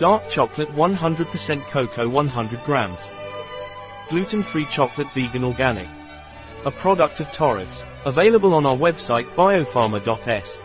Dark chocolate 100% cocoa 100 grams. Gluten-free chocolate vegan organic. A product of Taurus. Available on our website biopharma.s.